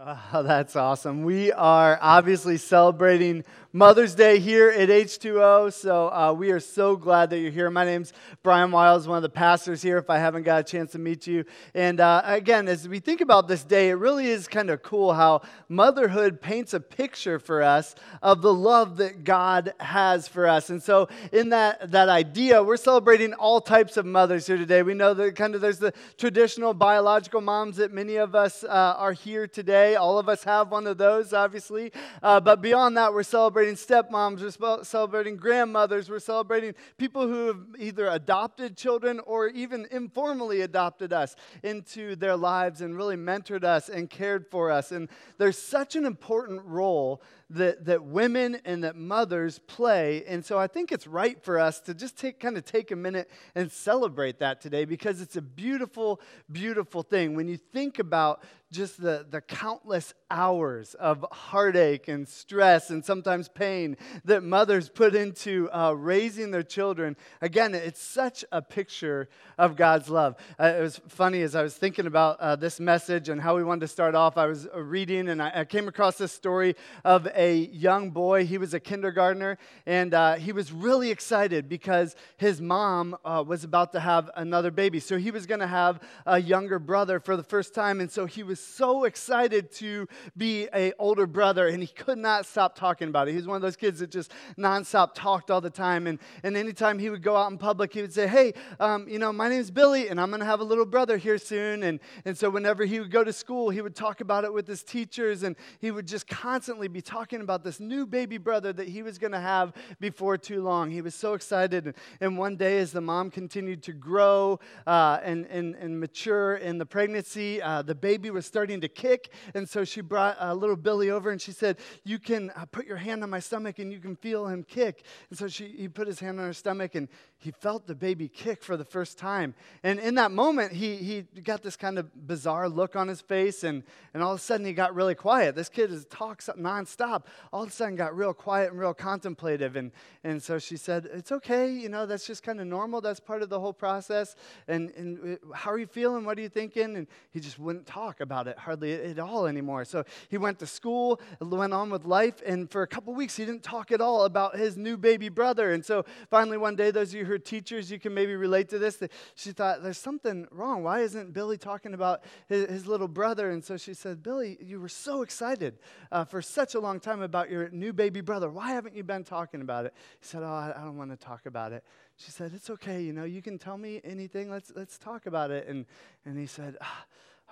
Oh, that's awesome. We are obviously celebrating Mother's Day here at H2O, so uh, we are so glad that you're here. My name's Brian Wiles, one of the pastors here, if I haven't got a chance to meet you. And uh, again, as we think about this day, it really is kind of cool how motherhood paints a picture for us of the love that God has for us. And so, in that, that idea, we're celebrating all types of mothers here today. We know that kind of there's the traditional biological moms that many of us uh, are here today. All of us have one of those, obviously. Uh, but beyond that, we're celebrating celebrating stepmoms, we're celebrating grandmothers, we're celebrating people who have either adopted children or even informally adopted us into their lives and really mentored us and cared for us. And there's such an important role that, that women and that mothers play. And so I think it's right for us to just take kind of take a minute and celebrate that today because it's a beautiful, beautiful thing. When you think about just the, the countless hours of heartache and stress and sometimes pain that mothers put into uh, raising their children. Again, it's such a picture of God's love. Uh, it was funny as I was thinking about uh, this message and how we wanted to start off. I was uh, reading and I, I, came across this story of a young boy. He was a kindergartner and uh, he was really excited because his mom uh, was about to have another baby. So he was going to have a younger brother for the first time. And so he was so excited to be a older brother, and he could not stop talking about it. He was one of those kids that just nonstop talked all the time. And, and anytime he would go out in public, he would say, Hey, um, you know, my name's Billy, and I'm going to have a little brother here soon. And, and so whenever he would go to school, he would talk about it with his teachers, and he would just constantly be talking about this new baby brother that he was going to have before too long. He was so excited. And one day, as the mom continued to grow uh, and, and, and mature in the pregnancy, uh, the baby was starting to kick. And so she brought uh, little Billy over and she said, You can uh, put your hand on my stomach and you can feel him kick. And so she, he put his hand on her stomach and he felt the baby kick for the first time. And in that moment, he, he got this kind of bizarre look on his face, and, and all of a sudden he got really quiet. This kid is talks nonstop. All of a sudden got real quiet and real contemplative. And, and so she said, It's okay, you know, that's just kind of normal. That's part of the whole process. And, and uh, how are you feeling? What are you thinking? And he just wouldn't talk about it hardly at all anymore. So he went to school, went on with life, and for a couple weeks he didn't talk at all about his new baby brother. And so finally one day, those of you her teachers, you can maybe relate to this. She thought, there's something wrong. Why isn't Billy talking about his, his little brother? And so she said, Billy, you were so excited uh, for such a long time about your new baby brother. Why haven't you been talking about it? He said, Oh, I, I don't want to talk about it. She said, It's okay. You know, you can tell me anything. Let's, let's talk about it. And, and he said, ah,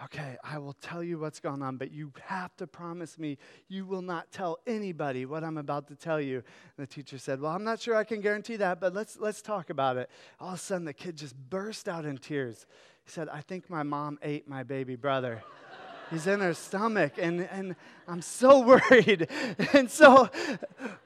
Okay, I will tell you what's going on, but you have to promise me you will not tell anybody what I'm about to tell you. And the teacher said, Well, I'm not sure I can guarantee that, but let's, let's talk about it. All of a sudden, the kid just burst out in tears. He said, I think my mom ate my baby brother. He's in her stomach, and, and I'm so worried. And so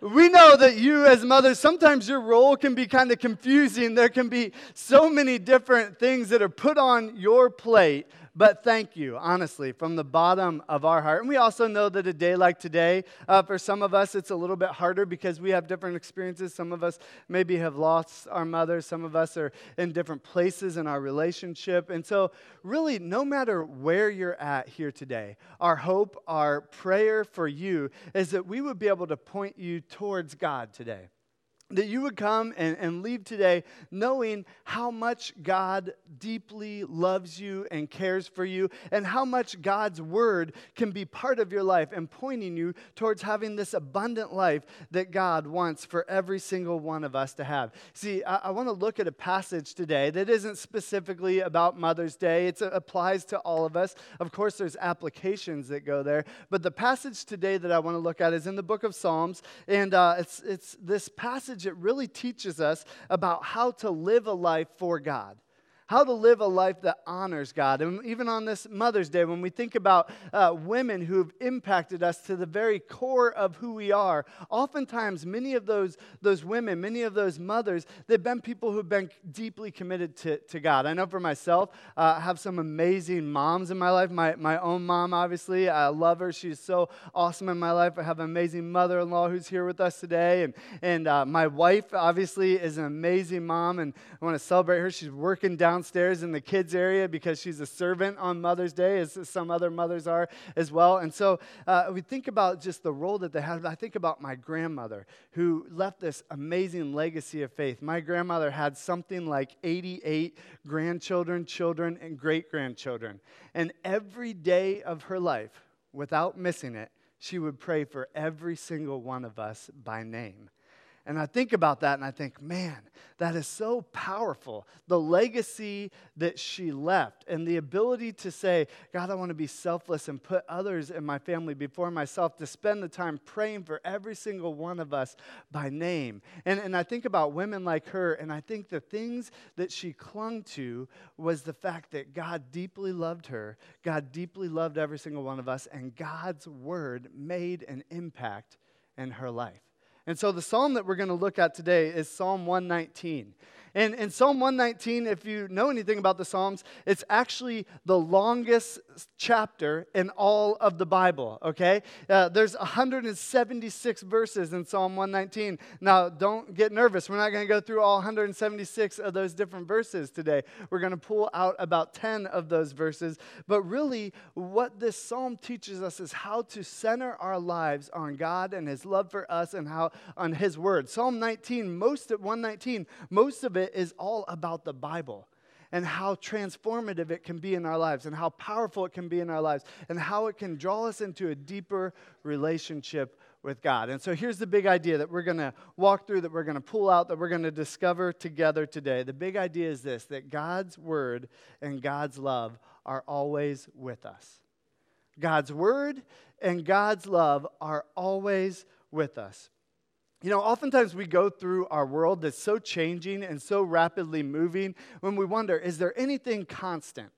we know that you, as mothers, sometimes your role can be kind of confusing. There can be so many different things that are put on your plate but thank you, honestly, from the bottom of our heart. And we also know that a day like today, uh, for some of us, it's a little bit harder because we have different experiences. Some of us maybe have lost our mothers, some of us are in different places in our relationship. And so, really, no matter where you're at here today, our hope, our prayer for you is that we would be able to point you towards God today that you would come and, and leave today knowing how much God deeply loves you and cares for you, and how much God's word can be part of your life and pointing you towards having this abundant life that God wants for every single one of us to have. See, I, I want to look at a passage today that isn't specifically about Mother's Day, it applies to all of us. Of course, there's applications that go there, but the passage today that I want to look at is in the book of Psalms, and uh, it's, it's this passage passage, it really teaches us about how to live a life for God how to live a life that honors God. And even on this Mother's Day, when we think about uh, women who have impacted us to the very core of who we are, oftentimes many of those, those women, many of those mothers, they've been people who've been deeply committed to, to God. I know for myself, uh, I have some amazing moms in my life. My, my own mom, obviously, I love her. She's so awesome in my life. I have an amazing mother in law who's here with us today. And, and uh, my wife, obviously, is an amazing mom, and I want to celebrate her. She's working down downstairs in the kids area because she's a servant on Mother's Day, as some other mothers are as well. And so uh, we think about just the role that they had. I think about my grandmother who left this amazing legacy of faith. My grandmother had something like 88 grandchildren, children, and great grandchildren. And every day of her life, without missing it, she would pray for every single one of us by name. And I think about that and I think, man, that is so powerful. The legacy that she left and the ability to say, God, I want to be selfless and put others in my family before myself, to spend the time praying for every single one of us by name. And, and I think about women like her, and I think the things that she clung to was the fact that God deeply loved her, God deeply loved every single one of us, and God's word made an impact in her life. And so the psalm that we're going to look at today is Psalm 119. And in Psalm 119, if you know anything about the Psalms, it's actually the longest chapter in all of the Bible, okay? Uh, there's 176 verses in Psalm 119. Now, don't get nervous. We're not going to go through all 176 of those different verses today. We're going to pull out about 10 of those verses. But really, what this psalm teaches us is how to center our lives on God and His love for us and how on His Word. Psalm 19, most of 119, most of it it is all about the Bible and how transformative it can be in our lives and how powerful it can be in our lives and how it can draw us into a deeper relationship with God. And so here's the big idea that we're going to walk through, that we're going to pull out, that we're going to discover together today. The big idea is this that God's word and God's love are always with us. God's word and God's love are always with us. You know, oftentimes we go through our world that's so changing and so rapidly moving when we wonder, is there anything constant?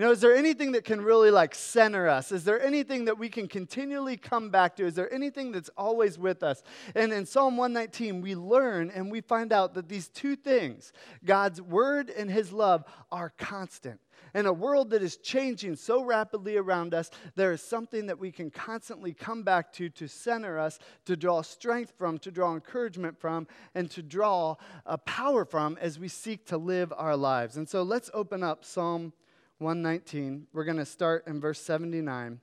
You know, is there anything that can really like center us? Is there anything that we can continually come back to? Is there anything that's always with us? And in Psalm 119, we learn and we find out that these two things, God's word and his love, are constant. In a world that is changing so rapidly around us, there is something that we can constantly come back to to center us, to draw strength from, to draw encouragement from, and to draw a power from as we seek to live our lives. And so let's open up Psalm 119. We're going to start in verse 79.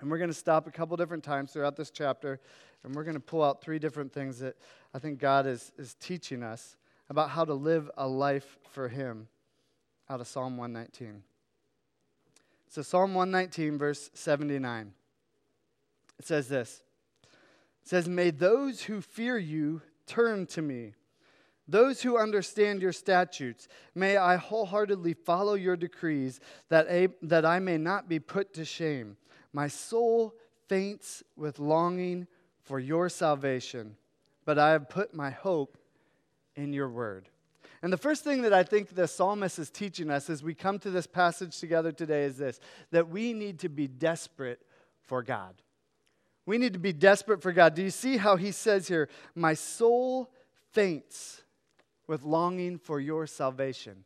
And we're going to stop a couple different times throughout this chapter. And we're going to pull out three different things that I think God is, is teaching us about how to live a life for Him out of Psalm 119. So, Psalm 119, verse 79. It says this It says, May those who fear you turn to me. Those who understand your statutes, may I wholeheartedly follow your decrees, that, I, that I may not be put to shame. My soul faints with longing for your salvation, but I have put my hope in your word. And the first thing that I think the psalmist is teaching us as we come to this passage together today is this that we need to be desperate for God. We need to be desperate for God. Do you see how he says here, My soul faints with longing for your salvation?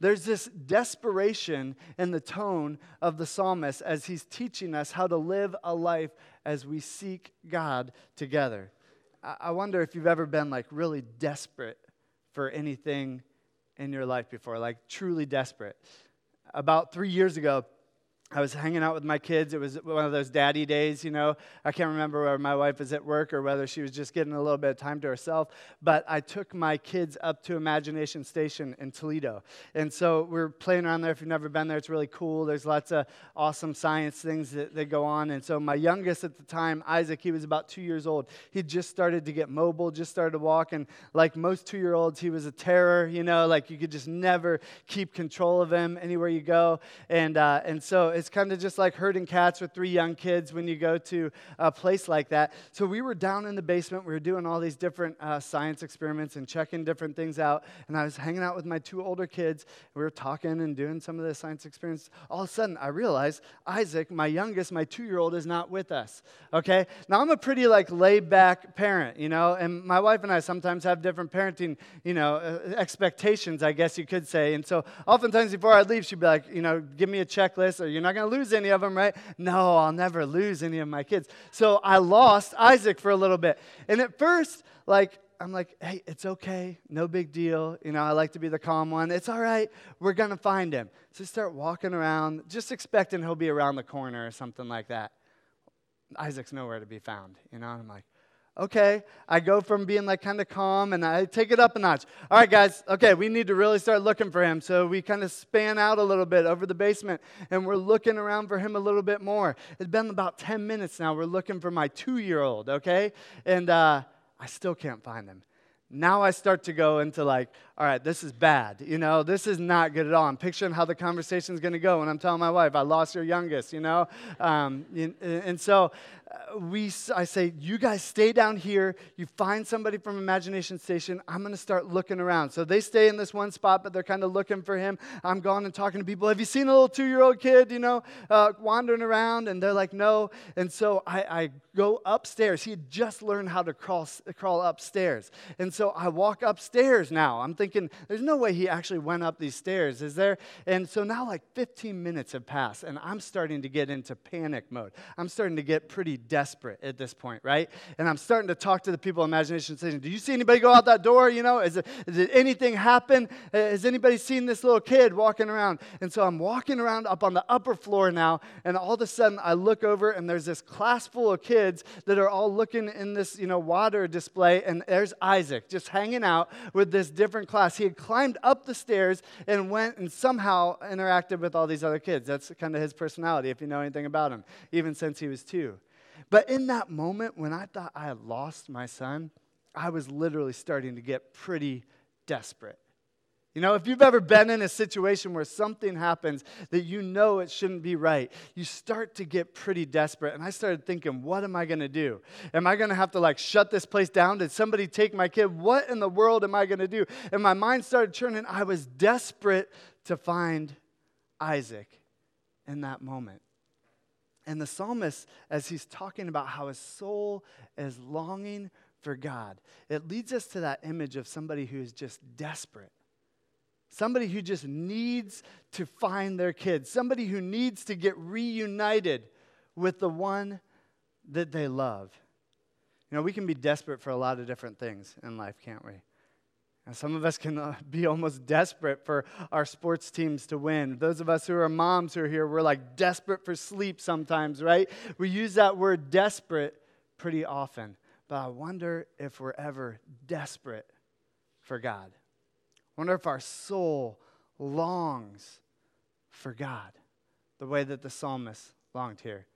There's this desperation in the tone of the psalmist as he's teaching us how to live a life as we seek God together. I wonder if you've ever been like really desperate for anything in your life before, like truly desperate. About three years ago, I was hanging out with my kids. It was one of those daddy days, you know. I can't remember whether my wife was at work or whether she was just getting a little bit of time to herself. But I took my kids up to Imagination Station in Toledo. And so we're playing around there. If you've never been there, it's really cool. There's lots of awesome science things that, that go on. And so my youngest at the time, Isaac, he was about two years old. He just started to get mobile, just started to walk. And like most two year olds, he was a terror, you know, like you could just never keep control of him anywhere you go. And, uh, and so it's kind of just like herding cats with three young kids when you go to a place like that. So we were down in the basement. We were doing all these different uh, science experiments and checking different things out. And I was hanging out with my two older kids. We were talking and doing some of the science experiments. All of a sudden, I realized Isaac, my youngest, my two year old, is not with us. Okay? Now, I'm a pretty like laid back parent, you know, and my wife and I sometimes have different parenting, you know, uh, expectations, I guess you could say. And so oftentimes before I leave, she'd be like, you know, give me a checklist or you're not going to lose any of them, right? No, I'll never lose any of my kids. So I lost Isaac for a little bit. And at first, like, I'm like, hey, it's okay. No big deal. You know, I like to be the calm one. It's all right. We're to find him. So I start walking around, just expecting he'll be around the corner or something like that. Isaac's nowhere to be found, you know? And I'm like, okay. I go from being like kind of calm and I take it up a notch. All right, guys, okay, we need to really start looking for him. So we kind of span out a little bit over the basement and we're looking around for him a little bit more. It's been about 10 minutes now. We're looking for my two year old, okay? And uh, I still can't find him now I start to go into like, all right, this is bad. You know, this is not good at all. I'm picturing how the conversation is going to go when I'm telling my wife, I lost your youngest, you know? Um, and so uh, we, I say, you guys stay down here. You find somebody from Imagination Station. I'm going to start looking around. So they stay in this one spot, but they're kind of looking for him. I'm going and talking to people. Have you seen a little two year old kid, you know, uh, wandering around? And they're like, no. And so I, I go upstairs. He had just learned how to crawl, crawl upstairs. And so I walk upstairs now. I'm thinking, there's no way he actually went up these stairs, is there? And so now, like 15 minutes have passed, and I'm starting to get into panic mode. I'm starting to get pretty desperate at this point, right? And I'm starting to talk to the people in Imagination Station. Do you see anybody go out that door? You know, is it, did anything happen? Has anybody seen this little kid walking around? And so I'm walking around up on the upper floor now, and all of a sudden I look over, and there's this class full of kids that are all looking in this, you know, water display, and there's Isaac just hanging out with this different class. He had climbed up the stairs and went and somehow interacted with all these other kids. That's kind of his personality, if you know anything about him, even since he was two. But in that moment, when I thought I had lost my son, I was literally starting to get pretty desperate. You know, if you've ever been in a situation where something happens that you know it shouldn't be right, you start to get pretty desperate. And I started thinking, what am I going to do? Am I going to have to like shut this place down? Did somebody take my kid? What in the world am I going to do? And my mind started churning. I was desperate to find Isaac in that moment. And the psalmist, as he's talking about how his soul is longing for God, it leads us to that image of somebody who is just desperate. Somebody who just needs to find their kids. Somebody who needs to get reunited with the one that they love. You know, we can be desperate for a lot of different things in life, can't we? And some of us can uh, be almost desperate for our sports teams to win. Those of us who are moms who are here, we're like desperate for sleep sometimes, right? We use that word desperate pretty often. But I wonder if we're ever desperate for God. I wonder if our soul longs for God the way that the psalmist longed here.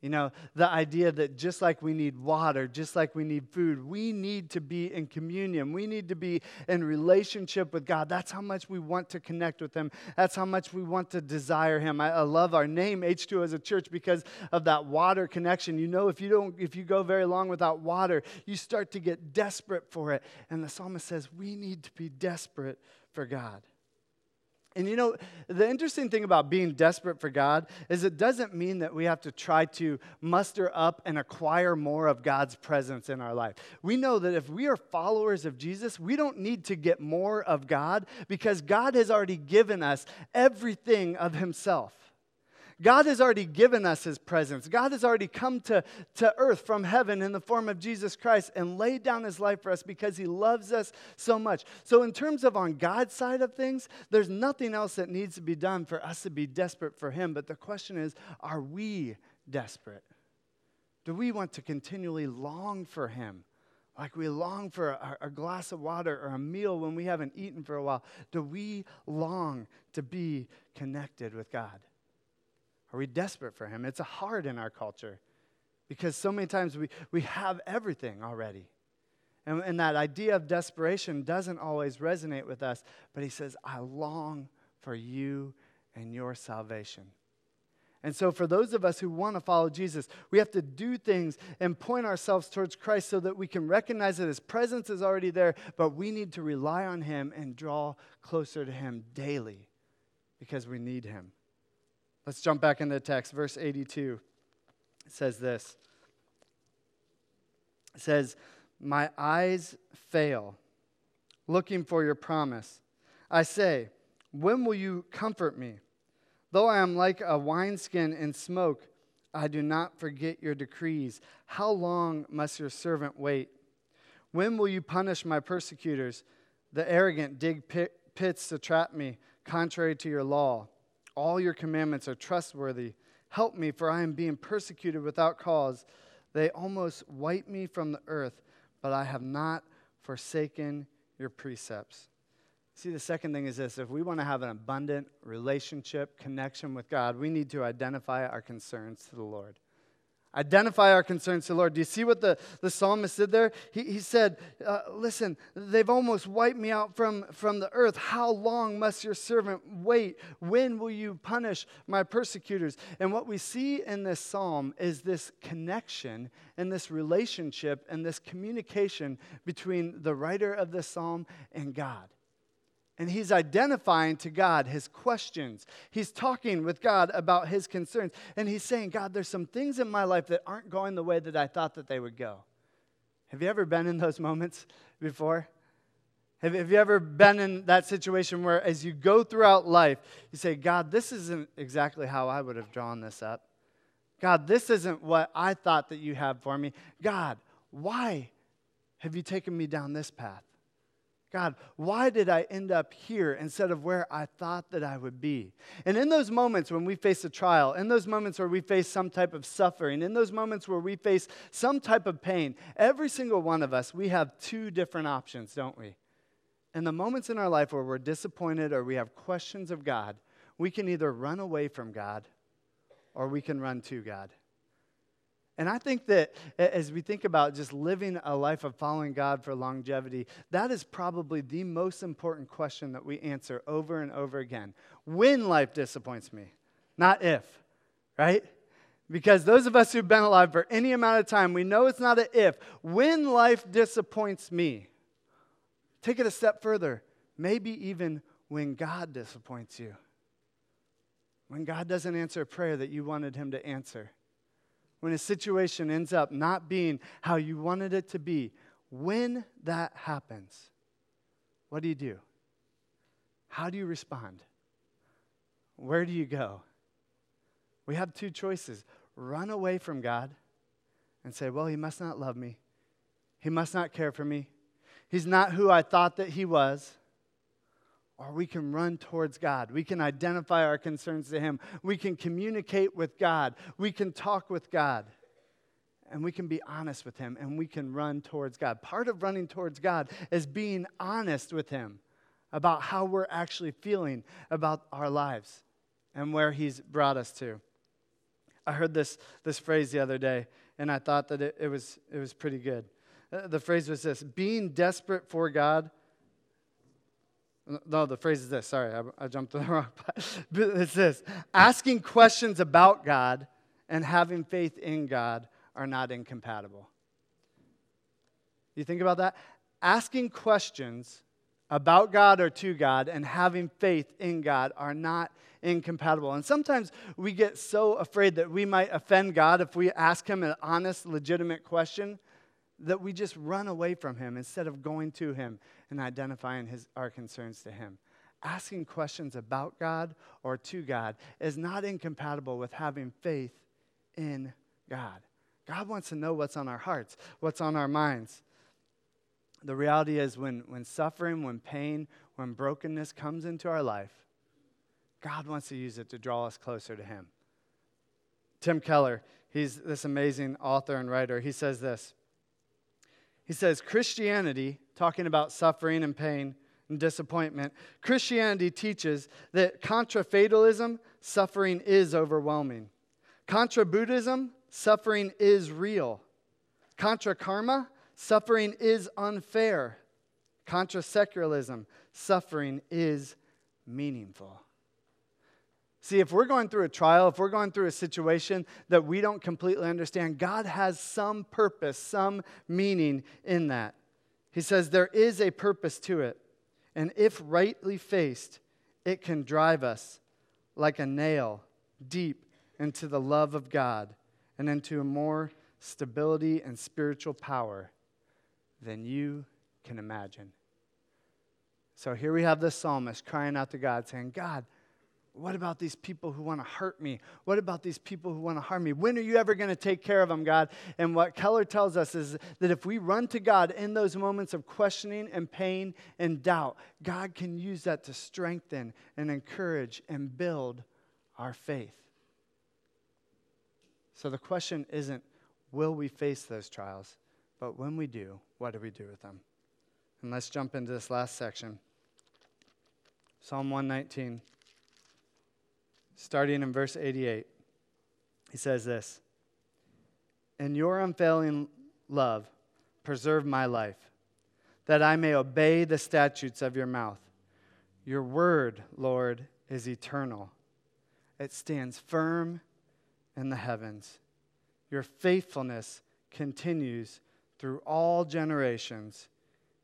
You know, the idea that just like we need water, just like we need food, we need to be in communion. We need to be in relationship with God. That's how much we want to connect with Him. That's how much we want to desire Him. I, I love our name H2O, as a church because of that water connection. You know, if you don't, if you go very long without water, you start to get desperate for it. And the psalmist says, we need to be desperate for God. And you know, the interesting thing about being desperate for God is it doesn't mean that we have to try to muster up and acquire more of God's presence in our life. We know that if we are followers of Jesus, we don't need to get more of God because God has already given us everything of Himself. God has already given us his presence. God has already come to, to earth from heaven in the form of Jesus Christ and laid down his life for us because he loves us so much. So, in terms of on God's side of things, there's nothing else that needs to be done for us to be desperate for him. But the question is are we desperate? Do we want to continually long for him? Like we long for a, a, glass of water or a meal when we haven't eaten for a while. Do we long to be connected with God? Are we desperate for Him? It's hard in our culture because so many times we, we have everything already. And, and that idea of desperation doesn't always resonate with us, but He says, I long for you and your salvation. And so, for those of us who want to follow Jesus, we have to do things and point ourselves towards Christ so that we can recognize that His presence is already there, but we need to rely on Him and draw closer to Him daily because we need Him. Let's jump back into the text. Verse 82 it says this It says, My eyes fail, looking for your promise. I say, When will you comfort me? Though I am like a wineskin in smoke, I do not forget your decrees. How long must your servant wait? When will you punish my persecutors? The arrogant dig pits to trap me, contrary to your law. All your commandments are trustworthy. Help me, for I am being persecuted without cause. They almost wipe me from the earth, but I have not forsaken your precepts. See, the second thing is this if we want to have an abundant relationship, connection with God, we need to identify our concerns to the Lord. Identify our concerns to the Lord. Do you see what the, the psalmist did there? He, he said, uh, Listen, they've almost wiped me out from, from the earth. How long must your servant wait? When will you punish my persecutors? And what we see in this psalm is this connection and this relationship and this communication between the writer of the psalm and God. And he's identifying to God his questions. He's talking with God about his concerns. And he's saying, God, there's some things in my life that aren't going the way that I thought that they would go. Have you ever been in those moments before? Have, have you ever been in that situation where, as you go throughout life, you say, God, this isn't exactly how I would have drawn this up? God, this isn't what I thought that you have for me. God, why have you taken me down this path? God, why did I end up here instead of where I thought that I would be? And in those moments when we face a trial, in those moments where we face some type of suffering, in those moments where we face some type of pain, every single one of us, we have two different options, don't we? In the moments in our life where we're disappointed or we have questions of God, we can either run away from God or we can run to God. And I think that as we think about just living a life of following God for longevity, that is probably the most important question that we answer over and over again. When life disappoints me, not if, right? Because those of us who've been alive for any amount of time, we know it's not an if. When life disappoints me, take it a step further. Maybe even when God disappoints you. When God doesn't answer a prayer that you wanted Him to answer when a situation ends up not being how you wanted it to be, when that happens, what do you do? How do you respond? Where do you go? We have two choices run away from God and say, Well, He must not love me. He must not care for me. He's not who I thought that He was or we can run towards God. We can identify our concerns to Him. We can communicate with God. We can talk with God. And we can be honest with Him and we can run towards God. Part of running towards God is being honest with Him about how we're actually feeling about our lives and where He's brought us to. I heard this, this phrase the other day and I thought that it, it, was, it was pretty good. Uh, the phrase was this being desperate for God no, the phrase is this. Sorry, I, I jumped to the wrong part. It's this asking questions about God and having faith in God are not incompatible. You think about that? Asking questions about God or to God and having faith in God are not incompatible. And sometimes we get so afraid that we might offend God if we ask Him an honest, legitimate question that we just run away from Him instead of going to Him and identifying his, our concerns to Him. Asking questions about God or to God is not incompatible with having faith in God. God wants to know what's on our hearts, what's on our minds. The reality is, when, when suffering, when pain, when brokenness comes into our life, God wants to use it to draw us closer to Him. Tim Keller, he's this amazing author and writer, he says this he says, Christianity, talking about suffering and pain and disappointment, Christianity teaches that contra fatalism, suffering is overwhelming. Contra Buddhism, suffering is real. Contra karma, suffering is unfair. Contra secularism, suffering is meaningful. See, if we're going through a trial, if we're going through a situation that we don't completely understand, God has some purpose, some meaning in that. He says there is a purpose to it. And if rightly faced, it can drive us like a nail deep into the love of God and into a more stability and spiritual power than you can imagine. So here we have the psalmist crying out to God, saying, God, what about these people who want to hurt me? What about these people who want to harm me? When are you ever going to take care of them, God? And what Keller tells us is that if we run to God in those moments of questioning and pain and doubt, God can use that to strengthen and encourage and build our faith. So the question isn't, will we face those trials? But when we do, what do we do with them? And let's jump into this last section Psalm 119 starting in verse 88. He says this In your unfailing love, preserve my life, that I may obey the statutes of your mouth. Your word, Lord, is eternal, it stands firm in the heavens. Your faithfulness continues through all generations.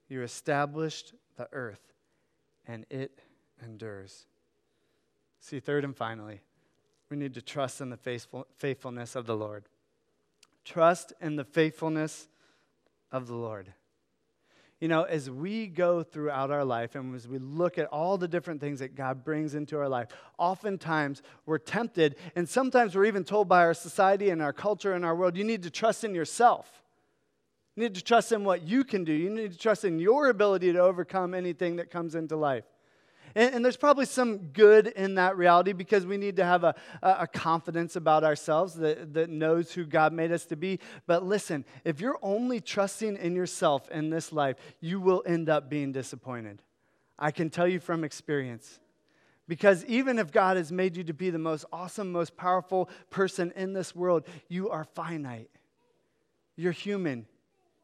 You established the earth, and it endures. See, third and finally, we need to trust in the faithful, faithfulness of the Lord. Trust in the faithfulness of the Lord. You know, as we go throughout our life and as we look at all the different things that God brings into our life, oftentimes we're tempted, and sometimes we're even told by our society and our culture and our world, you need to trust in yourself. You need to trust in what you can do. You need to trust in your ability to overcome anything that comes into life. And, and, there's probably some good in that reality because we need to have a, a confidence about ourselves that, that knows who God made us to be. But listen, if you're only trusting in yourself in this life, you will end up being disappointed. I can tell you from experience. Because even if God has made you to be the most awesome, most powerful person in this world, you are finite. You're human.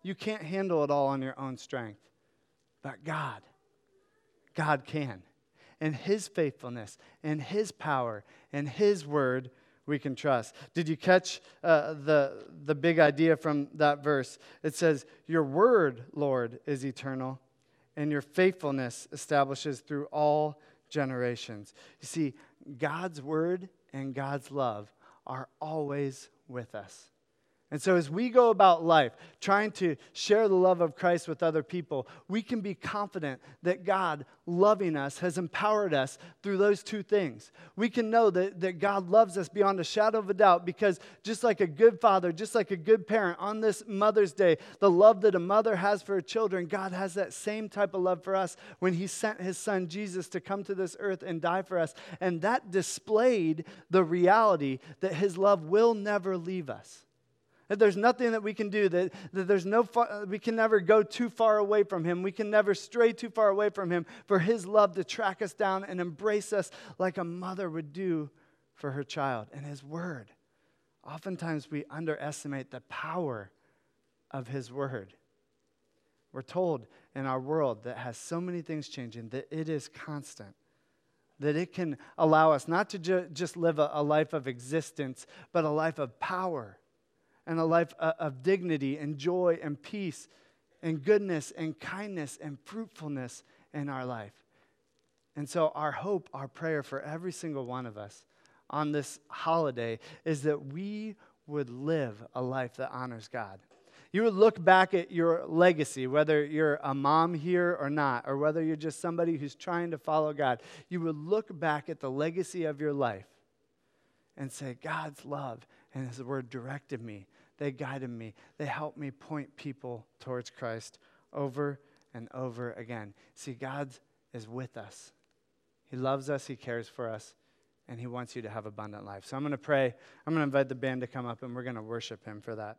You can't handle it all on your own strength. But God, God can and His faithfulness and His power and His word we can trust. Did you catch uh, the, the big idea from that verse? It says, Your word, Lord, is eternal, and your faithfulness establishes through all generations. You see, God's word and God's love are always with us. And so, as we go about life trying to share the love of Christ with other people, we can be confident that God, loving us, has empowered us through those two things. We can know that, that God loves us beyond a shadow of a doubt because, just like a good father, just like a good parent, on this Mother's Day, the love that a mother has for her children, God has that same type of love for us when He sent His Son Jesus to come to this earth and die for us. And that displayed the reality that His love will never leave us. That there's nothing that we can do, that, that there's no far, we can never go too far away from Him. We can never stray too far away from Him for His love to track us down and embrace us like a mother would do for her child. And His Word. Oftentimes we underestimate the power of His Word. We're told in our world that has so many things changing that it is constant that it can allow us not to ju- just live a, a, life of existence, but a life of power and a life uh, of dignity and joy and peace and goodness and kindness and fruitfulness in our life. And so, our hope, our prayer for every single one of us on this holiday is that we would live a life that honors God. You would look back at your legacy, whether you're a mom here or not, or whether you're just somebody who's trying to follow God. You would look back at the legacy of your life and say, God's love and His Word directed me. They guided me. They helped me point people towards Christ over and over again. See, God is with us. He loves us, He cares for us, and He wants you to have abundant life. So I'm going to pray. I'm going to invite the band to come up, and we're going to worship Him for that.